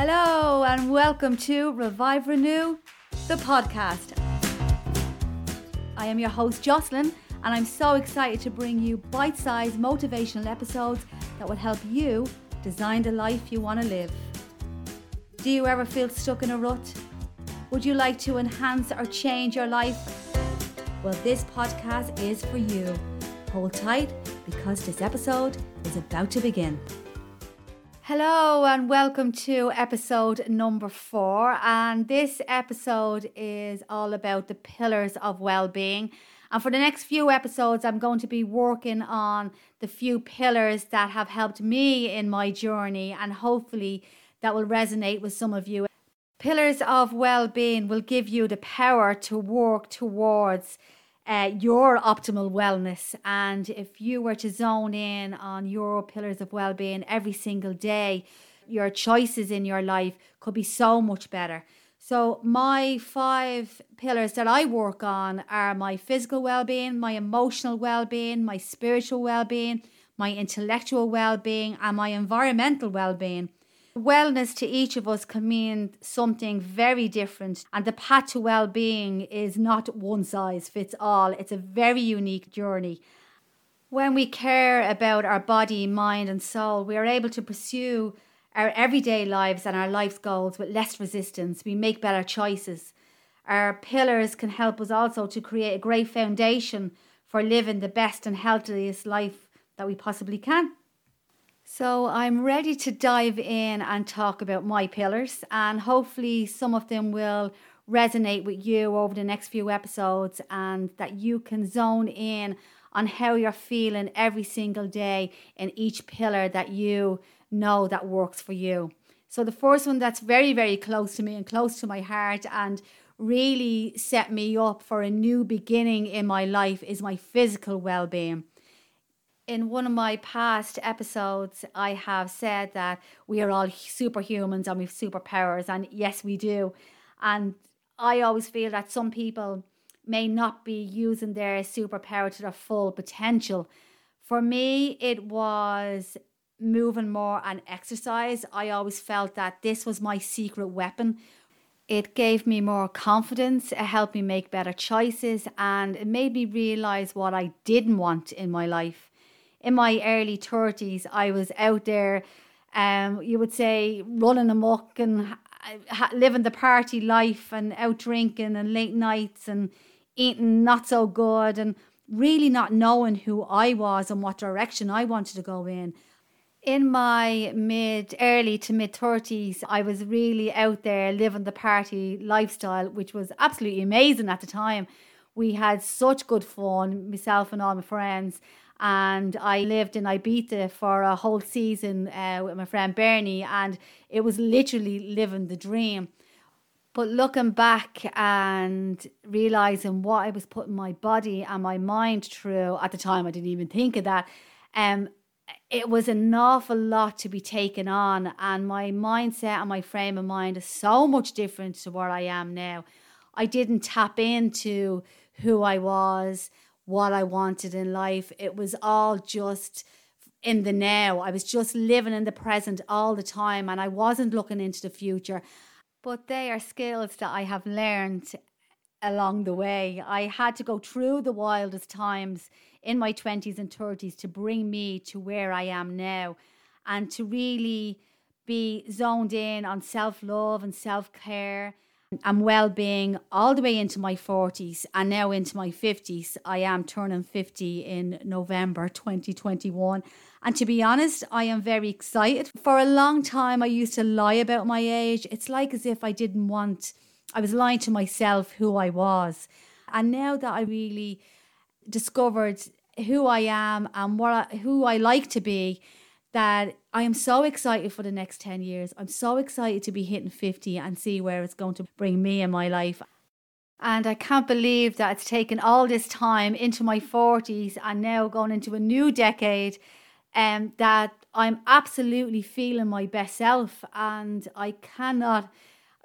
Hello, and welcome to Revive Renew, the podcast. I am your host, Jocelyn, and I'm so excited to bring you bite sized motivational episodes that will help you design the life you want to live. Do you ever feel stuck in a rut? Would you like to enhance or change your life? Well, this podcast is for you. Hold tight because this episode is about to begin. Hello, and welcome to episode number four. And this episode is all about the pillars of well being. And for the next few episodes, I'm going to be working on the few pillars that have helped me in my journey, and hopefully that will resonate with some of you. Pillars of well being will give you the power to work towards uh, your optimal wellness. And if you were to zone in on your pillars of well being every single day, your choices in your life could be so much better. So, my five pillars that I work on are my physical well being, my emotional well being, my spiritual well being, my intellectual well being, and my environmental well being. Wellness to each of us can mean something very different, and the path to well being is not one size fits all. It's a very unique journey. When we care about our body, mind, and soul, we are able to pursue our everyday lives and our life's goals with less resistance. We make better choices. Our pillars can help us also to create a great foundation for living the best and healthiest life that we possibly can. So I'm ready to dive in and talk about my pillars, and hopefully, some of them will resonate with you over the next few episodes, and that you can zone in on how you're feeling every single day in each pillar that you know that works for you. So, the first one that's very, very close to me and close to my heart, and really set me up for a new beginning in my life is my physical well being in one of my past episodes, I have said that we are all superhumans and we have superpowers, and yes, we do. And I always feel that some people may not be using their superpower to their full potential. For me, it was moving more and exercise. I always felt that this was my secret weapon. It gave me more confidence, it helped me make better choices, and it made me realize what I didn't want in my life in my early 30s, I was out there, um, you would say, running amok and ha- living the party life and out drinking and late nights and eating not so good and really not knowing who I was and what direction I wanted to go in. In my mid, early to mid 30s, I was really out there living the party lifestyle, which was absolutely amazing at the time. We had such good fun, myself and all my friends and I lived in Ibiza for a whole season uh, with my friend Bernie, and it was literally living the dream. But looking back and realizing what I was putting my body and my mind through at the time, I didn't even think of that. Um, it was an awful lot to be taken on, and my mindset and my frame of mind is so much different to where I am now. I didn't tap into who I was what I wanted in life. It was all just in the now. I was just living in the present all the time and I wasn't looking into the future. But they are skills that I have learned along the way. I had to go through the wildest times in my 20s and 30s to bring me to where I am now and to really be zoned in on self love and self care and well being all the way into my 40s and now into my 50s. I am turning 50 in November 2021. And to be honest, I am very excited. For a long time, I used to lie about my age. It's like as if I didn't want, I was lying to myself who I was. And now that I really discovered who I am and what I, who I like to be, that I am so excited for the next 10 years. I'm so excited to be hitting 50 and see where it's going to bring me in my life. And I can't believe that it's taken all this time into my 40s and now going into a new decade um, that I'm absolutely feeling my best self. And I cannot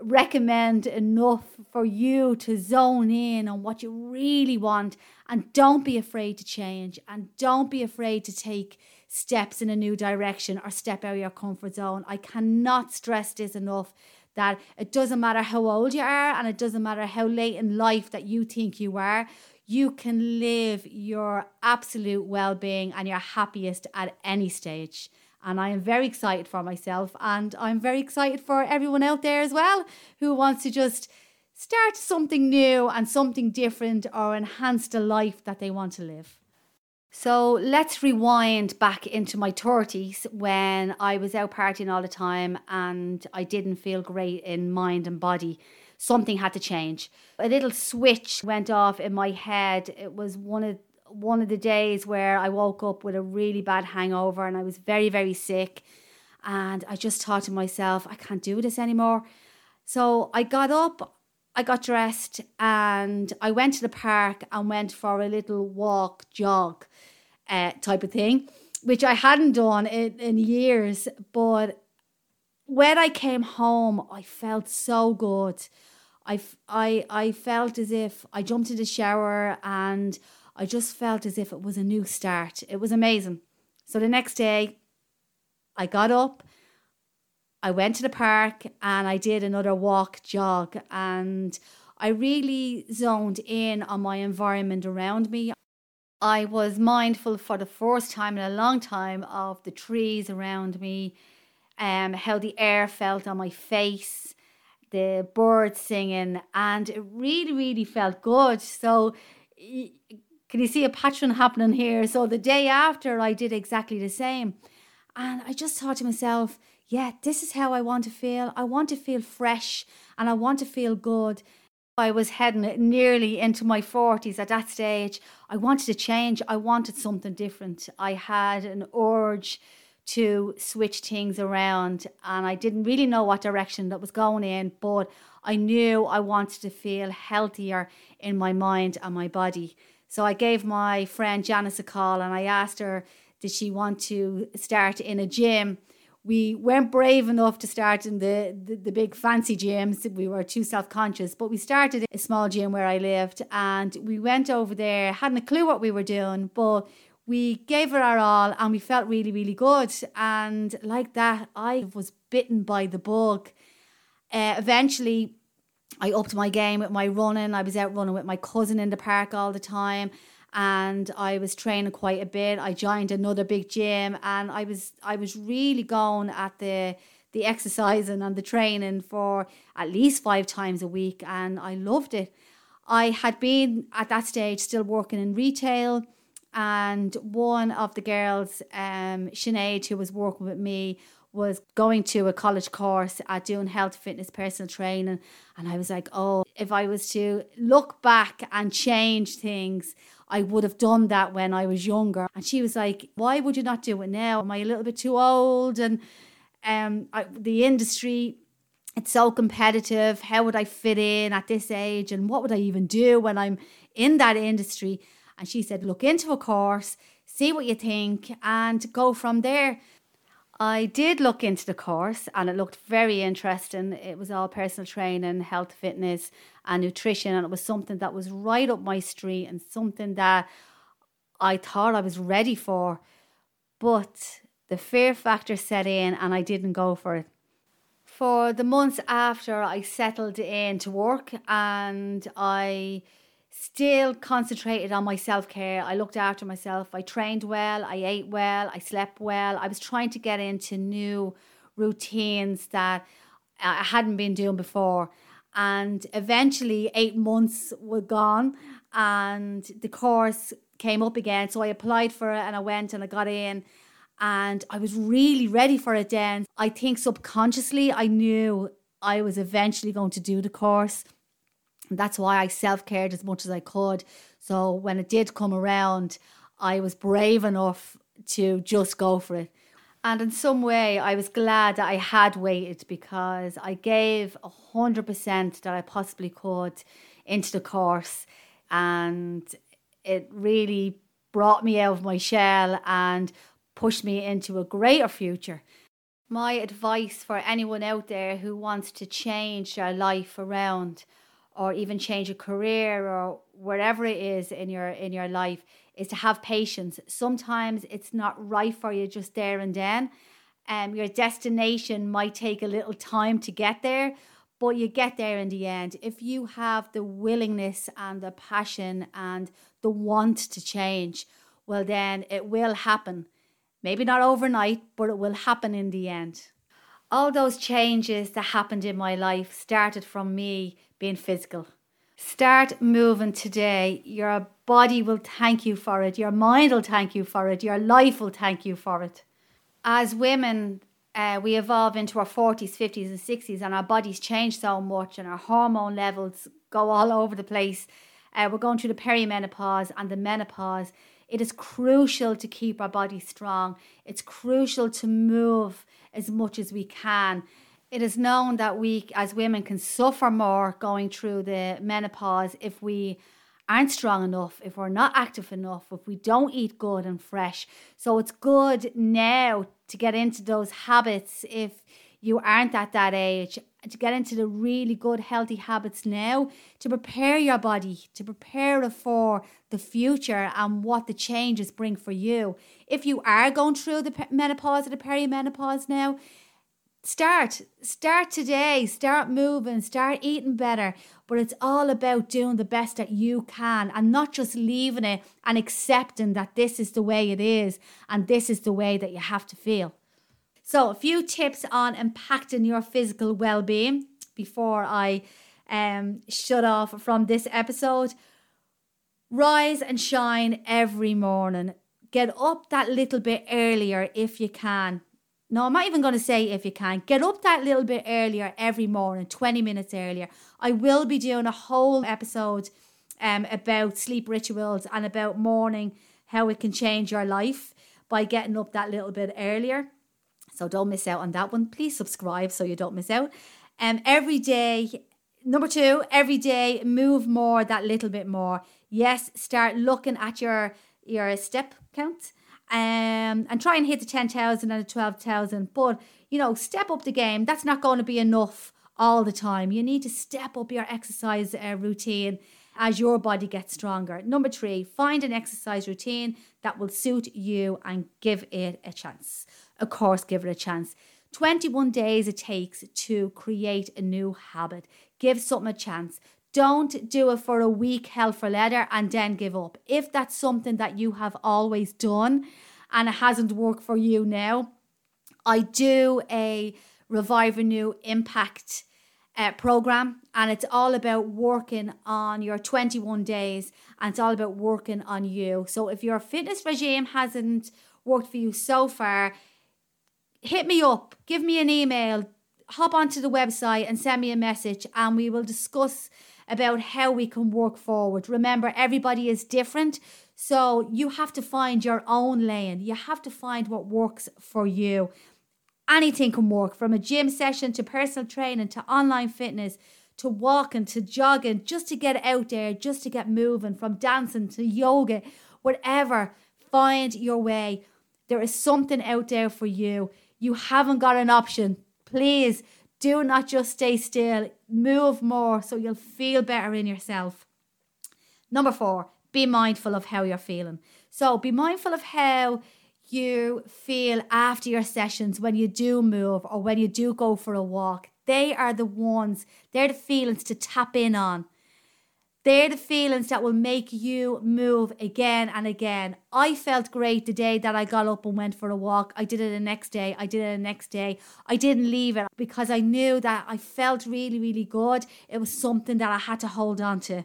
recommend enough for you to zone in on what you really want and don't be afraid to change and don't be afraid to take steps in a new direction or step out of your comfort zone. I cannot stress this enough that it doesn't matter how old you are and it doesn't matter how late in life that you think you are. You can live your absolute well being and your happiest at any stage. And I am very excited for myself, and I'm very excited for everyone out there as well who wants to just start something new and something different or enhance the life that they want to live. So let's rewind back into my 30s when I was out partying all the time and I didn't feel great in mind and body. Something had to change. A little switch went off in my head. It was one of one of the days where I woke up with a really bad hangover and I was very, very sick. And I just thought to myself, I can't do this anymore. So I got up, I got dressed, and I went to the park and went for a little walk, jog uh, type of thing, which I hadn't done in, in years. But when I came home, I felt so good. I, I, I felt as if I jumped in the shower and I just felt as if it was a new start. It was amazing. So the next day, I got up, I went to the park, and I did another walk, jog, and I really zoned in on my environment around me. I was mindful for the first time in a long time of the trees around me, um, how the air felt on my face, the birds singing, and it really, really felt good. So can you see a pattern happening here? So the day after, I did exactly the same. And I just thought to myself, yeah, this is how I want to feel. I want to feel fresh and I want to feel good. I was heading nearly into my 40s at that stage. I wanted to change. I wanted something different. I had an urge to switch things around and I didn't really know what direction that was going in, but I knew I wanted to feel healthier in my mind and my body. So I gave my friend Janice a call and I asked her, did she want to start in a gym? We weren't brave enough to start in the, the, the big fancy gyms. We were too self conscious, but we started a small gym where I lived and we went over there, hadn't a clue what we were doing, but we gave it our all and we felt really, really good. And like that, I was bitten by the bug. Uh, eventually, I upped my game with my running. I was out running with my cousin in the park all the time and I was training quite a bit. I joined another big gym and I was I was really going at the the exercising and the training for at least five times a week and I loved it. I had been at that stage still working in retail and one of the girls, um, Sinead, who was working with me, was going to a college course at doing health, fitness, personal training. And I was like, oh, if I was to look back and change things, I would have done that when I was younger. And she was like, why would you not do it now? Am I a little bit too old? And um, I, the industry, it's so competitive. How would I fit in at this age? And what would I even do when I'm in that industry? And she said, look into a course, see what you think, and go from there. I did look into the course and it looked very interesting. It was all personal training, health, fitness, and nutrition. And it was something that was right up my street and something that I thought I was ready for. But the fear factor set in and I didn't go for it. For the months after, I settled in to work and I still concentrated on my self care. I looked after myself. I trained well. I ate well. I slept well. I was trying to get into new routines that I hadn't been doing before. And eventually, eight months were gone, and the course came up again. So I applied for it and I went and I got in. And I was really ready for it then. I think subconsciously I knew I was eventually going to do the course. And that's why I self cared as much as I could. So when it did come around, I was brave enough to just go for it. And in some way, I was glad that I had waited because I gave 100% that I possibly could into the course. And it really brought me out of my shell and pushed me into a greater future. My advice for anyone out there who wants to change their life around or even change a career or wherever it is in your in your life is to have patience. Sometimes it's not right for you just there and then. Um, your destination might take a little time to get there, but you get there in the end. If you have the willingness and the passion and the want to change, well, then it will happen. Maybe not overnight, but it will happen in the end. All those changes that happened in my life started from me being physical. Start moving today. Your body will thank you for it. Your mind will thank you for it. Your life will thank you for it. As women, uh, we evolve into our 40s, 50s, and 60s, and our bodies change so much, and our hormone levels go all over the place. Uh, we're going through the perimenopause and the menopause. It is crucial to keep our body strong. It's crucial to move as much as we can. It is known that we as women can suffer more going through the menopause if we aren't strong enough, if we're not active enough, if we don't eat good and fresh. So it's good now to get into those habits if you aren't at that age to get into the really good healthy habits now to prepare your body to prepare it for the future and what the changes bring for you if you are going through the menopause or the perimenopause now start start today start moving start eating better but it's all about doing the best that you can and not just leaving it and accepting that this is the way it is and this is the way that you have to feel so, a few tips on impacting your physical well being before I um, shut off from this episode. Rise and shine every morning. Get up that little bit earlier if you can. No, I'm not even going to say if you can. Get up that little bit earlier every morning, 20 minutes earlier. I will be doing a whole episode um, about sleep rituals and about morning, how it can change your life by getting up that little bit earlier. So don't miss out on that one. Please subscribe so you don't miss out. Um, every day, number two, every day, move more, that little bit more. Yes, start looking at your your step count. Um, and try and hit the 10,000 and the 12,000. But, you know, step up the game. That's not going to be enough all the time. You need to step up your exercise uh, routine as your body gets stronger. Number three, find an exercise routine that will suit you and give it a chance of course, give it a chance. 21 days it takes to create a new habit. Give something a chance. Don't do it for a week, hell for leather, and then give up. If that's something that you have always done and it hasn't worked for you now, I do a Revive Renew Impact uh, program, and it's all about working on your 21 days and it's all about working on you. So, if your fitness regime hasn't worked for you so far, hit me up, give me an email, hop onto the website and send me a message, and we will discuss about how we can work forward. Remember, everybody is different, so you have to find your own lane. You have to find what works for you. Anything can work from a gym session to personal training to online fitness to walking to jogging, just to get out there, just to get moving, from dancing to yoga, whatever. Find your way. There is something out there for you you haven't got an option. Please do not just stay still. Move more so you'll feel better in yourself. Number four, be mindful of how you're feeling. So be mindful of how you feel after your sessions when you do move or when you do go for a walk. They are the ones, they're the feelings to tap in on. They're the feelings that will make you move again and again. I felt great the day that I got up and went for a walk. I did it the next day. I did it the next day. I didn't leave it because I knew that I felt really, really good. It was something that I had to hold on to.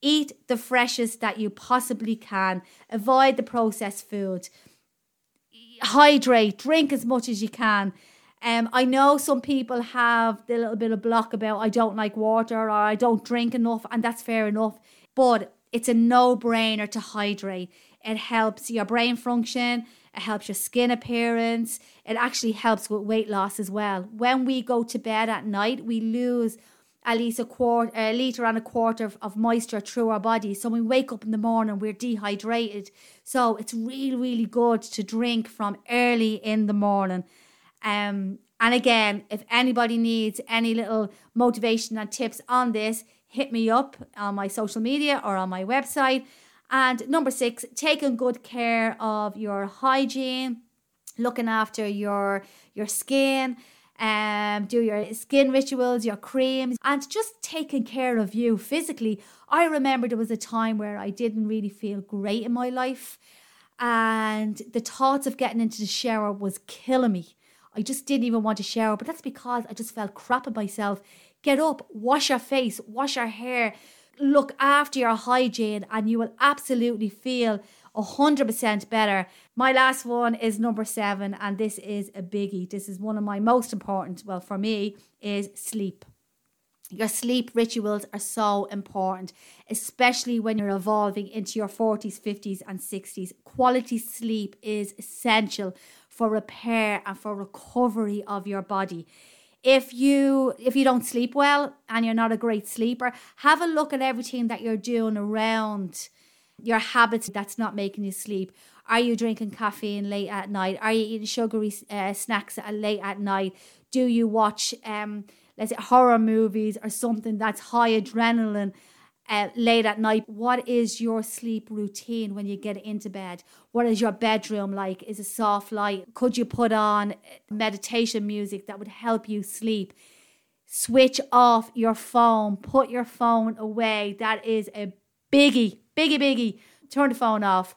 Eat the freshest that you possibly can. Avoid the processed food. Hydrate. Drink as much as you can. Um, I know some people have the little bit of block about I don't like water or I don't drink enough, and that's fair enough. But it's a no brainer to hydrate. It helps your brain function, it helps your skin appearance, it actually helps with weight loss as well. When we go to bed at night, we lose at least a quarter, a liter and a quarter of, of moisture through our body. So when we wake up in the morning, we're dehydrated. So it's really, really good to drink from early in the morning Um, and again, if anybody needs any little motivation and tips on this, hit me up on my social media or on my website. And number six, taking good care of your hygiene, looking after your your skin, um, do your skin rituals, your creams, and just taking care of you physically. I remember there was a time where I didn't really feel great in my life, and the thoughts of getting into the shower was killing me. I just didn't even want to shower, but that's because I just felt crap at myself. Get up, wash your face, wash your hair, look after your hygiene and you will absolutely feel 100% better. My last one is number seven, and this is a biggie. This is one of my most important, well, for me, is sleep. Your sleep rituals are so important, especially when you're evolving into your 40s, 50s, and 60s. Quality sleep is essential for repair and for recovery of your body. If you if you don't sleep well and you're not a great sleeper have a look at everything that you're doing around your habits that's not making you sleep. Are you drinking caffeine late at night? Are you eating sugary uh, snacks late at night? Do you watch um let's say horror movies or something that's high adrenaline late at night. What is your sleep routine when you get into bed? What is your bedroom like? Is it soft light? Could you put on eh, meditation music that would help you sleep? Switch off your phone, put your phone away. That is a biggie, biggie, biggie. Turn the phone off.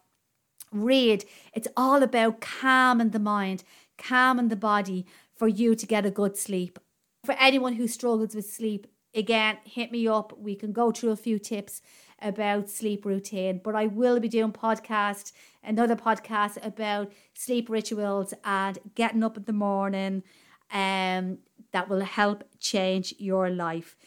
Read. It's all about calming the mind, calming the body for you to get a good sleep. For anyone who struggles with sleep, again, hit me up. We can go through a few tips about sleep routine. But I will be doing podcast, another podcast about sleep rituals and getting up in the morning. Um, that will help change your life.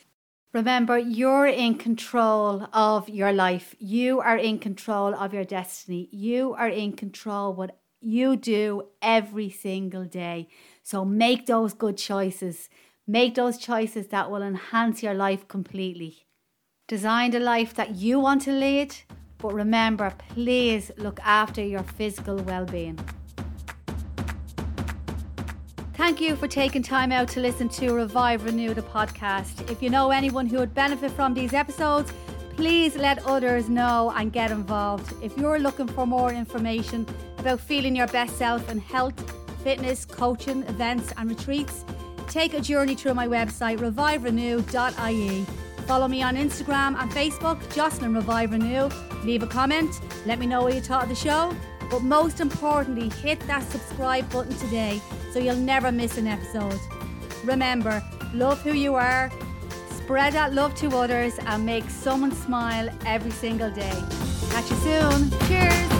Remember, you're in control of your life. You are in control of your destiny. You are in control what you do every single day. So make those good choices. Make those choices that will enhance your life completely. Design the life that you want to lead, but remember, please look after your physical well being. Thank you for taking time out to listen to Revive Renew the podcast. If you know anyone who would benefit from these episodes, please let others know and get involved. If you're looking for more information about feeling your best self in health, fitness, coaching, events, and retreats, take a journey through my website, reviverenew.ie. Follow me on Instagram and Facebook, Jocelyn Revive Renew. Leave a comment, let me know what you thought of the show. But most importantly, hit that subscribe button today so you'll never miss an episode. Remember, love who you are, spread that love to others, and make someone smile every single day. Catch you soon. Cheers.